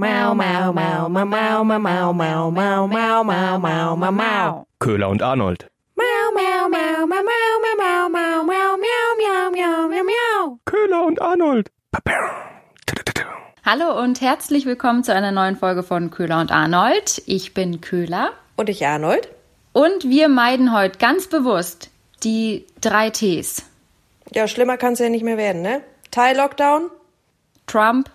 Mau, mau, mau, mau, mau, mau, mau, mau, mau, mau, mau, mau, mau, mau. Köhler und Arnold. Mau, mau, mau, mau, mau, mau, mau, mau, mau, miau, miau, miau, miau, miau. Köhler und Arnold. Hallo und herzlich willkommen zu einer neuen Folge von Köhler und Arnold. Ich bin Köhler Und ich Arnold? und wir meiden heute ganz bewusst die drei Ts. Ja, schlimmer kann es ja nicht mehr werden, ne? Thai-Lockdown, Trump,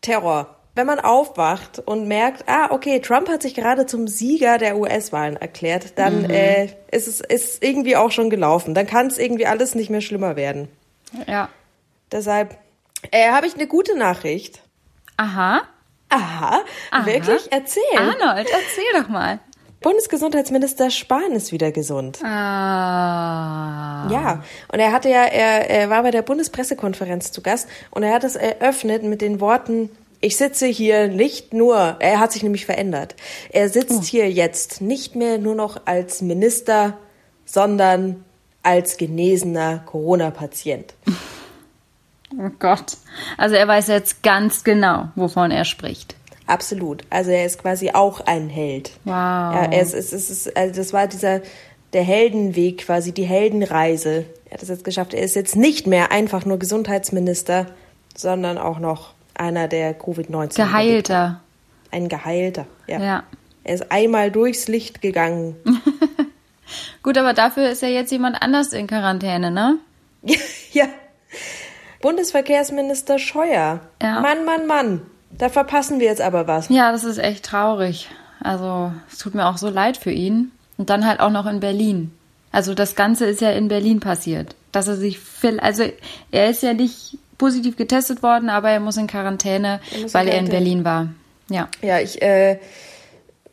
Terror. Wenn man aufwacht und merkt, ah, okay, Trump hat sich gerade zum Sieger der US-Wahlen erklärt, dann äh, ist es ist irgendwie auch schon gelaufen. Dann kann es irgendwie alles nicht mehr schlimmer werden. ja. Deshalb äh, habe ich eine gute Nachricht. Aha. Aha, Aha. wirklich? Erzähl. Arnold, erzähl doch mal. Bundesgesundheitsminister Spahn ist wieder gesund. Ah. Ja, und er hatte ja, er, er war bei der Bundespressekonferenz zu Gast und er hat es eröffnet mit den Worten, ich sitze hier nicht nur, er hat sich nämlich verändert. Er sitzt hier jetzt nicht mehr nur noch als Minister, sondern als genesener Corona-Patient. Oh Gott. Also er weiß jetzt ganz genau, wovon er spricht. Absolut. Also er ist quasi auch ein Held. Wow. Ja, es ist, es ist, also das war dieser, der Heldenweg quasi, die Heldenreise. Er hat es jetzt geschafft. Er ist jetzt nicht mehr einfach nur Gesundheitsminister, sondern auch noch einer der Covid-19. Geheilter. Ein Geheilter, ja. Ja. Er ist einmal durchs Licht gegangen. Gut, aber dafür ist ja jetzt jemand anders in Quarantäne, ne? ja. Bundesverkehrsminister Scheuer. Ja. Mann, Mann, Mann. Da verpassen wir jetzt aber was. Ja, das ist echt traurig. Also, es tut mir auch so leid für ihn. Und dann halt auch noch in Berlin. Also, das Ganze ist ja in Berlin passiert. Dass er sich, viel, also, er ist ja nicht positiv getestet worden, aber er muss in Quarantäne, muss in weil er in. Berlin war. Ja. Ja, ich äh,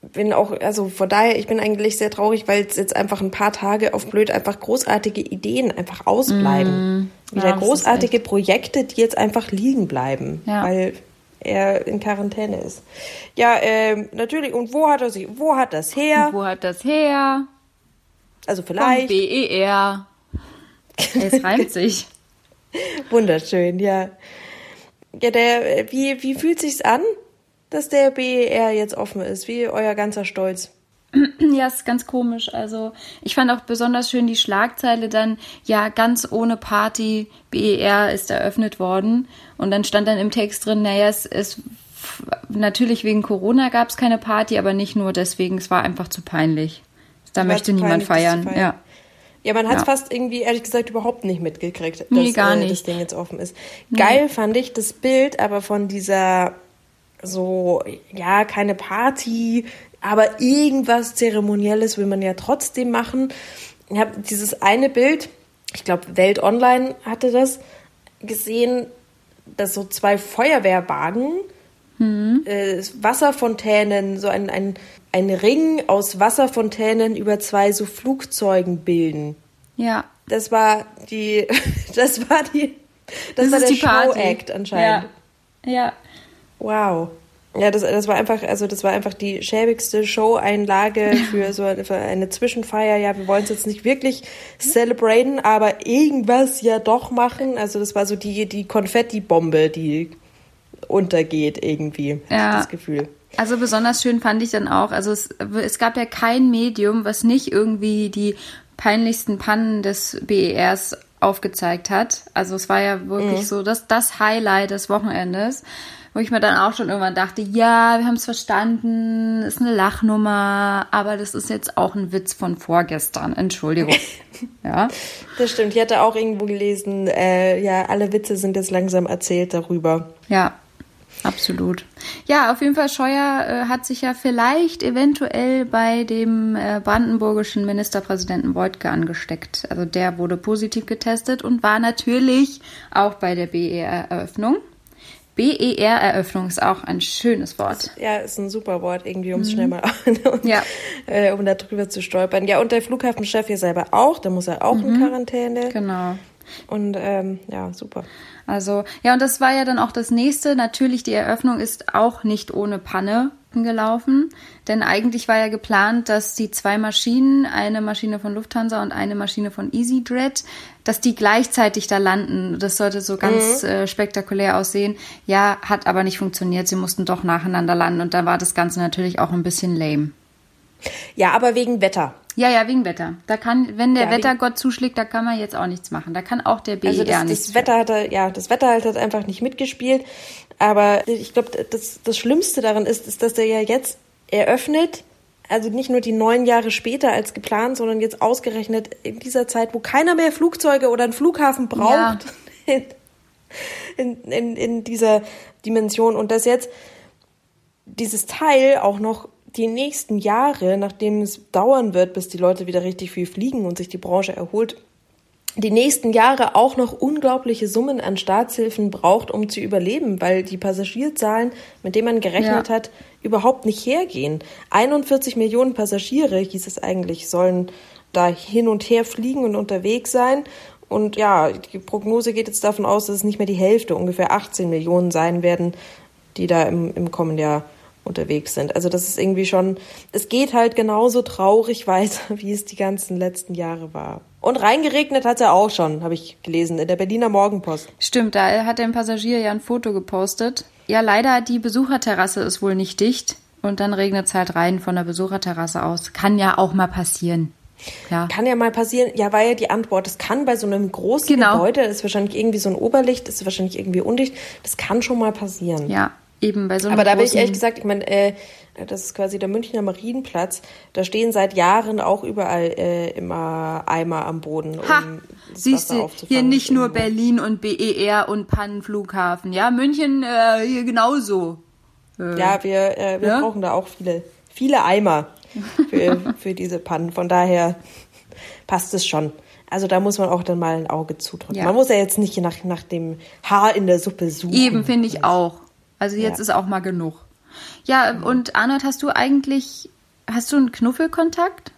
bin auch, also von daher, ich bin eigentlich sehr traurig, weil es jetzt einfach ein paar Tage auf blöd einfach großartige Ideen einfach ausbleiben. Wieder Ja, großartige Projekte, die jetzt einfach liegen bleiben, Ja. weil er in Quarantäne ist. Ja, ähm, natürlich. Und wo hat er sich, wo hat das her? Wo hat das her? Also Vom vielleicht. BER. Es reimt sich. Wunderschön, ja. Ja, der, wie, wie fühlt sich's an, dass der BER jetzt offen ist? Wie euer ganzer Stolz? Ja, ist ganz komisch. Also, ich fand auch besonders schön die Schlagzeile dann, ja, ganz ohne Party, BER ist eröffnet worden. Und dann stand dann im Text drin, naja, es ist natürlich wegen Corona gab es keine Party, aber nicht nur deswegen, es war einfach zu peinlich. Da War möchte niemand peinlich, feiern. feiern. Ja. Ja, man hat es Ja. fast irgendwie, ehrlich gesagt, überhaupt nicht mitgekriegt, dass Nee, gar äh, das nicht. Ding jetzt offen ist. Geil fand ich das Bild, aber von dieser so, ja, keine Party, aber irgendwas Zeremonielles will man ja trotzdem machen. Ich habe dieses eine Bild, ich glaube, Welt Online hatte das, gesehen, dass so zwei Feuerwehrwagen äh, Wasserfontänen, so ein, ein, ein Ring aus Wasserfontänen über zwei so Flugzeugen bilden. Ja. Das war die, das war die, das, war ist der. Show-Act anscheinend. Ja. ja. Wow. Ja, das, das war einfach, also das war einfach die schäbigste Show-Einlage für so eine, für eine Zwischenfeier. Ja, wir wollen es jetzt nicht wirklich celebraten, aber irgendwas ja doch machen. Also das war so die, die Konfetti-Bombe, die untergeht irgendwie. Ja. Ja. Das Gefühl. Also besonders schön fand ich dann auch, also es, es gab ja kein Medium, was nicht irgendwie die peinlichsten Pannen des BERs aufgezeigt hat. Also es war ja wirklich so das, das Highlight des Wochenendes, wo ich mir dann auch schon irgendwann dachte, ja, wir haben es verstanden, ist eine Lachnummer, aber das ist jetzt auch ein Witz von vorgestern. Entschuldigung. ja. Das stimmt. Ich hatte auch irgendwo gelesen, äh, ja, alle Witze sind jetzt langsam erzählt darüber. Ja, absolut. Ja, auf jeden Fall, Scheuer äh, hat sich ja vielleicht eventuell bei dem äh, brandenburgischen Ministerpräsidenten Wojtke angesteckt. Also der wurde positiv getestet und war natürlich auch bei der BER-Eröffnung. BER-Eröffnung ist auch ein schönes Wort. Ja, ist ein super Wort irgendwie, um es schnell mal, um, Ja. äh, um da drüber zu stolpern. Ja, und der Flughafenchef hier selber auch, da muss er auch in Quarantäne. Genau. Und ähm, ja, super. Also, ja, und das war ja dann auch das nächste. Natürlich, die Eröffnung ist auch nicht ohne Panne. gelaufen, denn eigentlich war ja geplant, dass die zwei Maschinen, eine Maschine von Lufthansa und eine Maschine von EasyJet, dass die gleichzeitig da landen. Das sollte so ganz mhm. äh, spektakulär aussehen. Ja, hat aber nicht funktioniert. Sie mussten doch nacheinander landen und da war das Ganze natürlich auch ein bisschen lame. Ja, aber wegen Wetter. Ja, ja, wegen Wetter. Da kann, wenn der ja, Wettergott zuschlägt, da kann man jetzt auch nichts machen. Da kann auch der BER also das, nichts. Das Wetter hat, ja, das Wetter hat einfach nicht mitgespielt. Aber ich glaube, das, das Schlimmste daran ist, ist, dass der ja jetzt eröffnet, also nicht nur die neun Jahre später als geplant, sondern jetzt ausgerechnet in dieser Zeit, wo keiner mehr Flugzeuge oder einen Flughafen braucht, ja. in, in, in dieser Dimension. Und dass jetzt dieses Teil auch noch die nächsten Jahre, nachdem es dauern wird, bis die Leute wieder richtig viel fliegen und sich die Branche erholt, die nächsten Jahre auch noch unglaubliche Summen an Staatshilfen braucht, um zu überleben, weil die Passagierzahlen, mit denen man gerechnet ja. hat, überhaupt nicht hergehen. 41 Millionen Passagiere, hieß es eigentlich, sollen da hin und her fliegen und unterwegs sein. Und ja, die Prognose geht jetzt davon aus, dass es nicht mehr die Hälfte, ungefähr 18 Millionen sein werden, die da im, im kommenden Jahr unterwegs sind. Also das ist irgendwie schon, es geht halt genauso traurig weiter, wie es die ganzen letzten Jahre war. Und reingeregnet hat er auch schon, habe ich gelesen, in der Berliner Morgenpost. Stimmt, da hat ein Passagier ja ein Foto gepostet. Ja, leider, die Besucherterrasse ist wohl nicht dicht. Und dann regnet es halt rein von der Besucherterrasse aus. Kann ja auch mal passieren. Ja. Kann ja mal passieren. Ja, war ja die Antwort. Das kann bei so einem großen genau. Gebäude, das ist wahrscheinlich irgendwie so ein Oberlicht, ist wahrscheinlich irgendwie undicht. Das kann schon mal passieren. Ja, eben bei so einem Aber da bin ich ehrlich gesagt, ich meine, äh, das ist quasi der Münchner Marienplatz. Da stehen seit Jahren auch überall äh, immer Eimer am Boden. Ha, um siehst du, hier nicht nur Berlin und BER und Pannenflughafen. Ja, München äh, hier genauso. Äh, ja, wir, äh, wir ja? brauchen da auch viele, viele Eimer für, für diese Pannen. Von daher passt es schon. Also da muss man auch dann mal ein Auge zudrücken. Ja. Man muss ja jetzt nicht nach, nach dem Haar in der Suppe suchen. Eben, finde ich auch. Also jetzt ja. ist auch mal genug. Ja, genau. und Arnold, hast du eigentlich, hast du einen Knuffelkontakt?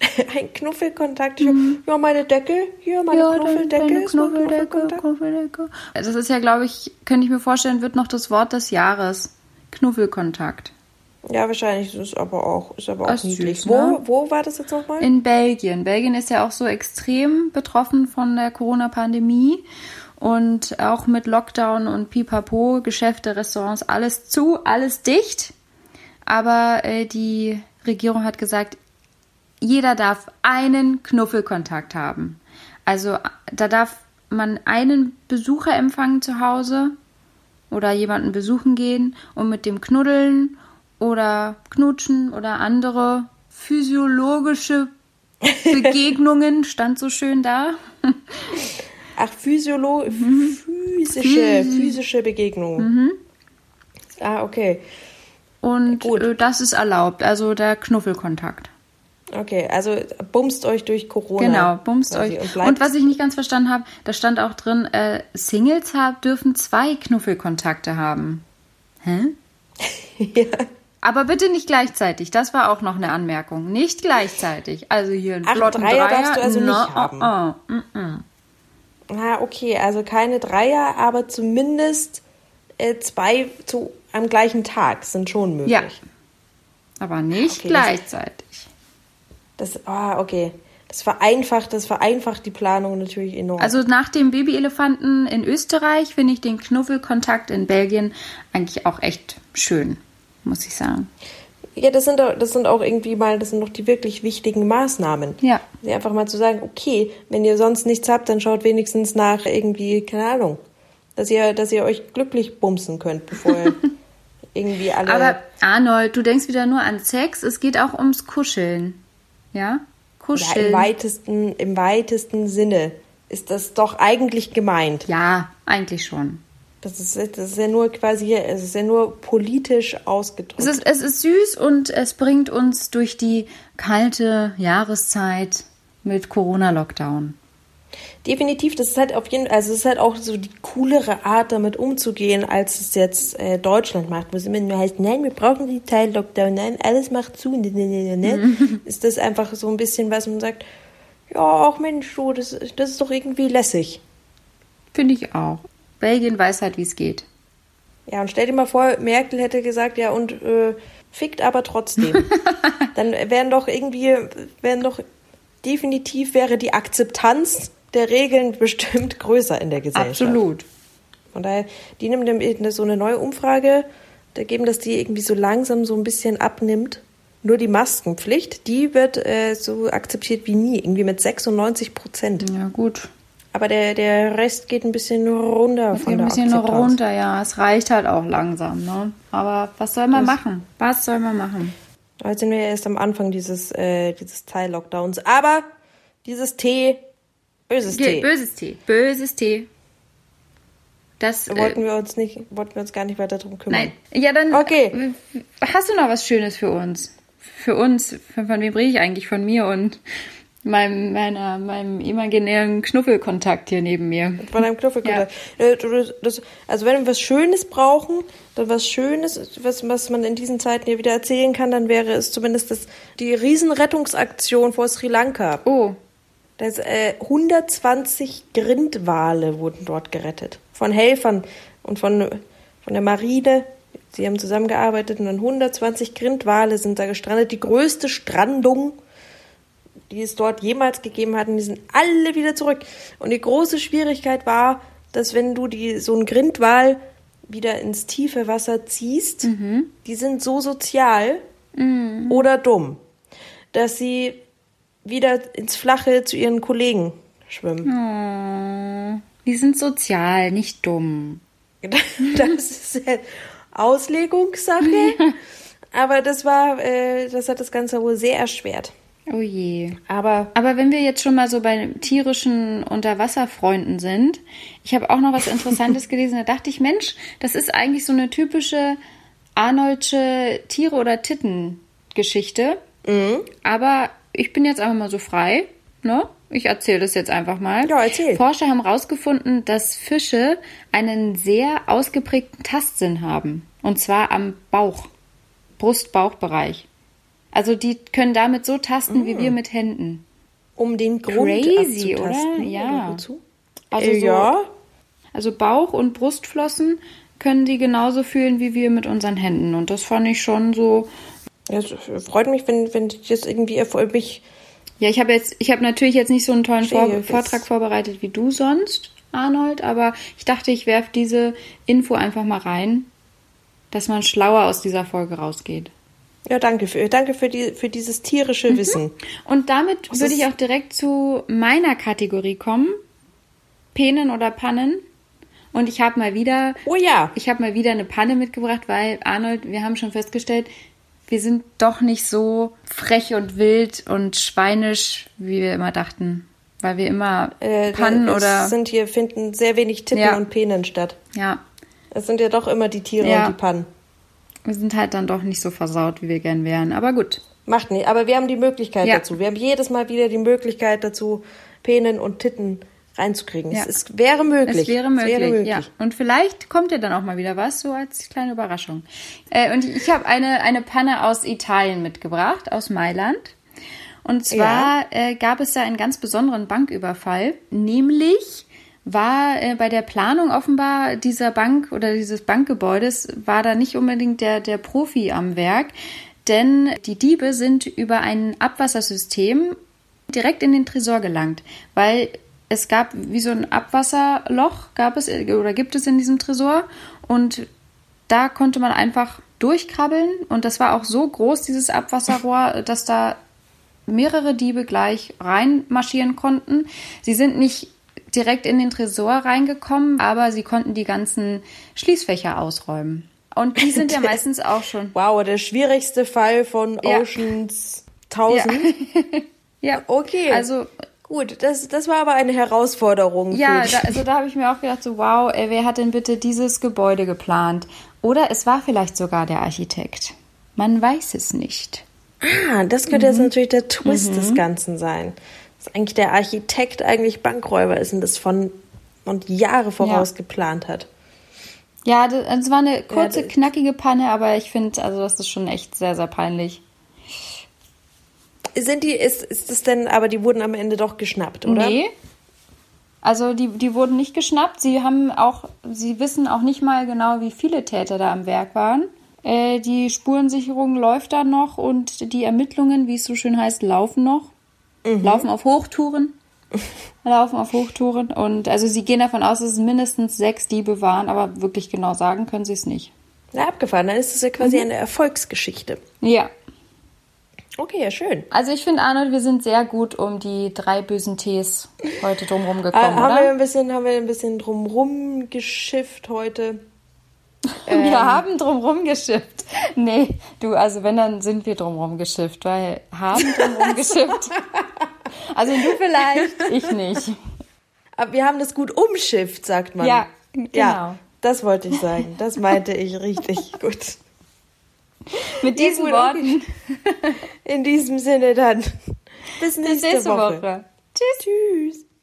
Ein Knuffelkontakt? Mhm. Ja, meine Decke. Hier, meine ja, Knuffeldecke. Deine Knuffeldecke, Knuffeldecke. Das ist ja, glaube ich, könnte ich mir vorstellen, wird noch das Wort des Jahres. Knuffelkontakt. Ja, wahrscheinlich ist es aber auch, ist aber auch niedlich. Süß, ne? wo, wo war das jetzt nochmal? In Belgien. Belgien ist ja auch so extrem betroffen von der Corona-Pandemie und auch mit Lockdown und Pipapo, Geschäfte, Restaurants, alles zu, alles dicht. Aber äh, die Regierung hat gesagt, jeder darf einen Knuffelkontakt haben. Also da darf man einen Besucher empfangen zu Hause oder jemanden besuchen gehen und mit dem knuddeln oder knutschen oder andere physiologische Begegnungen stand so schön da. Ach, Physiolo mhm. physische, physische Begegnung. Mhm. Ah, okay. Und äh, das ist erlaubt, also der Knuffelkontakt. Okay, also bumst euch durch Corona. Genau, bumst euch. Und, und, was ich nicht ganz verstanden habe, da stand auch drin, äh, Singles haben, dürfen zwei Knuffelkontakte haben. Hä? ja. Aber bitte nicht gleichzeitig. Das war auch noch eine Anmerkung. Nicht gleichzeitig. Also hier ein Ach, Dreier, Dreier darfst du also no, nicht haben. Oh, oh, mm, mm. Na, okay, also keine Dreier, aber zumindest äh, zwei zu, am gleichen Tag sind schon möglich. Ja. Aber nicht okay, gleichzeitig. Das, das oh, okay. Das vereinfacht, das vereinfacht die Planung natürlich enorm. Also nach dem Babyelefanten in Österreich finde ich den Knuffelkontakt in Belgien eigentlich auch echt schön, muss ich sagen. Ja, das sind, das sind auch irgendwie mal, das sind doch die wirklich wichtigen Maßnahmen. Ja. Einfach mal zu sagen, okay, wenn ihr sonst nichts habt, dann schaut wenigstens nach irgendwie, keine Ahnung, dass ihr, dass ihr euch glücklich bumsen könnt, bevor ihr irgendwie alle. Aber Arnold, du denkst wieder nur an Sex, es geht auch ums Kuscheln. Ja? Kuscheln. Ja, im weitesten, im weitesten Sinne ist das doch eigentlich gemeint. Ja, eigentlich schon. Das ist, das ist ja nur quasi, es ist ja nur politisch ausgedrückt. Es ist, es ist süß und es bringt uns durch die kalte Jahreszeit mit Corona-Lockdown. Definitiv, das ist halt auf jeden Fall, also es ist halt auch so die coolere Art, damit umzugehen, als es jetzt äh, Deutschland macht, wo es immer nur heißt, nein, wir brauchen die Teil-Lockdown, nein, alles macht zu, ne, ne, ne, ne. Mhm. Ist das einfach so ein bisschen, was man sagt, ja, auch Mensch, so, das, das ist doch irgendwie lässig. Finde ich auch. Belgien weiß halt, wie es geht. Ja, und stell dir mal vor, Merkel hätte gesagt, ja, und äh, fickt aber trotzdem. Dann wären doch irgendwie, wären doch definitiv wäre die Akzeptanz der Regeln bestimmt größer in der Gesellschaft. Absolut. Von daher, die nehmen so eine neue Umfrage, da geben, dass die irgendwie so langsam so ein bisschen abnimmt. Nur die Maskenpflicht, die wird äh, so akzeptiert wie nie, irgendwie mit 96 Prozent. Ja, gut. Aber der, der Rest geht ein bisschen runter Es von geht ein bisschen Akzeptanz. runter, ja. Es reicht halt auch langsam, ne? Aber was soll man machen? Was soll man machen? Heute sind wir erst am Anfang dieses, äh, dieses Teil-Lockdowns. Aber dieses T, böses Ge- T, Böses Tee. Böses Tee. Das. da Äh, wollten wir uns nicht, wollten wir uns gar nicht weiter drum kümmern. nein. Ja, dann. Okay. äh, Hast du noch was Schönes für uns? Für uns? Von, von wem rede ich eigentlich? Von mir und meinem, meiner, meinem imaginären Knuffelkontakt hier neben mir. Von einem Knuffelkontakt. Äh, du- Das, also wenn wir was Schönes brauchen, dann was Schönes, was, was man in diesen Zeiten hier wieder erzählen kann, dann wäre es zumindest das, die Riesenrettungsaktion vor Sri Lanka. Oh, Das, äh, 120 Grindwale wurden dort gerettet. Von Helfern und von, von der Marine. Sie haben zusammengearbeitet und dann 120 Grindwale sind da gestrandet. Die größte Strandung, die es dort jemals gegeben hat. Und die sind alle wieder zurück. Und die große Schwierigkeit war, dass wenn du die, so einen Grindwal wieder ins tiefe Wasser ziehst, die sind so sozial oder dumm, dass sie wieder ins Flache zu ihren Kollegen schwimmen. die sind sozial, nicht dumm. Das ist Auslegungssache. Aber das war, äh, das hat das Ganze wohl sehr erschwert. Oh je. Aber Aber wenn wir jetzt schon mal so bei tierischen Unterwasserfreunden sind, ich habe auch noch was Interessantes gelesen, da dachte ich, Mensch, das ist eigentlich so eine typische Arnoldsche Tiere- oder Titten-Geschichte. Aber ich bin jetzt einfach mal so frei, ne? Ich erzähle das jetzt einfach mal. Ja, erzähl. Forscher haben herausgefunden, dass Fische einen sehr ausgeprägten Tastsinn haben. Und zwar am Bauch, Brust-Bauchbereich. Also die können damit so tasten wie wir mit Händen. um den Grund Crazy, oder? Ja. wozu? Also, Äh, so, ja. also Bauch und Brustflossen können die genauso fühlen wie wir mit unseren Händen. Und das fand ich schon so. Es freut mich, wenn, wenn ich das irgendwie erfreut mich. Ja, ich habe jetzt, ich habe natürlich jetzt nicht so einen tollen Vor Vortrag vorbereitet wie du sonst, Arnold, aber ich dachte, ich werfe diese Info einfach mal rein, dass man schlauer aus dieser Folge rausgeht. Ja, danke für, danke für, die, für dieses tierische Wissen. Und damit würde ist- ich auch direkt zu meiner Kategorie kommen. Penen oder Pannen. Und ich habe mal wieder Oh ja. Ich habe mal wieder eine Panne mitgebracht, weil Arnold, wir haben schon festgestellt, wir sind doch nicht so frech und wild und schweinisch, wie wir immer dachten. Weil wir immer Äh, Pannen oder. sind hier finden sehr wenig Titten Ja. und Penen statt. ja, Es sind ja doch immer die Tiere Ja. und die Pannen. Wir sind halt dann doch nicht so versaut, wie wir gern wären. Aber gut. Macht nicht, aber wir haben die Möglichkeit Ja. dazu. Wir haben jedes Mal wieder die Möglichkeit dazu, Penen und Titten reinzukriegen. Ja. Es ist, wäre möglich. Es wäre möglich, ja. Und vielleicht kommt ja dann auch mal wieder was, so als kleine Überraschung. Äh, und ich habe eine, eine Panne aus Italien mitgebracht, aus Mailand. Und zwar äh, gab es da einen ganz besonderen Banküberfall, nämlich war äh, bei der Planung offenbar dieser Bank oder dieses Bankgebäudes war da nicht unbedingt der, der Profi am Werk, denn die Diebe sind über ein Abwassersystem direkt in den Tresor gelangt, weil es gab wie so ein Abwasserloch, gab es äh, oder gibt es in diesem Tresor. Und da konnte man einfach durchkrabbeln. Und das war auch so groß, dieses Abwasserrohr, dass da mehrere Diebe gleich reinmarschieren konnten. Sie sind nicht direkt in den Tresor reingekommen, aber sie konnten die ganzen Schließfächer ausräumen. Und die sind ja meistens auch schon. Wow, der schwierigste Fall von Ja. Oceans 1000. Ja, Okay. Also Gut, das, das war aber eine Herausforderung. Ja, da, also da habe ich mir auch gedacht, so wow, ey, wer hat denn bitte dieses Gebäude geplant? Oder es war vielleicht sogar der Architekt. Man weiß es nicht. Ah, das könnte Mhm. jetzt natürlich der Twist des Ganzen sein. Dass eigentlich der Architekt eigentlich Bankräuber ist und das von und Jahre voraus geplant hat. Ja, das, es war eine kurze, das- knackige Panne, aber ich finde, also das ist schon echt sehr, sehr peinlich. Sind die, ist, ist das denn, aber die wurden am Ende doch geschnappt, oder? Nee. Also die, die wurden nicht geschnappt. Sie haben auch, sie wissen auch nicht mal genau, wie viele Täter da am Werk waren. Äh, die Spurensicherung läuft da noch und die Ermittlungen, wie es so schön heißt, laufen noch. Mhm. Laufen auf Hochtouren. laufen auf Hochtouren. Und also sie gehen davon aus, dass es mindestens sechs Diebe waren, aber wirklich genau sagen können sie es nicht. Na, abgefahren. Dann ist es ja quasi eine Erfolgsgeschichte. Ja. Okay, ja, schön. Also ich finde, Arnold, wir sind sehr gut um die drei bösen Tees heute drumherum Äh, gekommen, haben, wir oder? ein bisschen, haben wir ein bisschen drumrum geschifft heute. Wir haben drumherum geschifft. Nee, du, also wenn, dann sind wir drumherum geschifft, weil haben drumherum geschifft. Also du vielleicht, ich nicht. Aber wir haben das gut umschifft, sagt man. Ja, genau. Ja, das wollte ich sagen. Das meinte ich richtig gut. Mit diesen gut, Worten In diesem Sinne dann. Bis nächste, bis nächste Woche. Woche. Tschüss. Tschüss.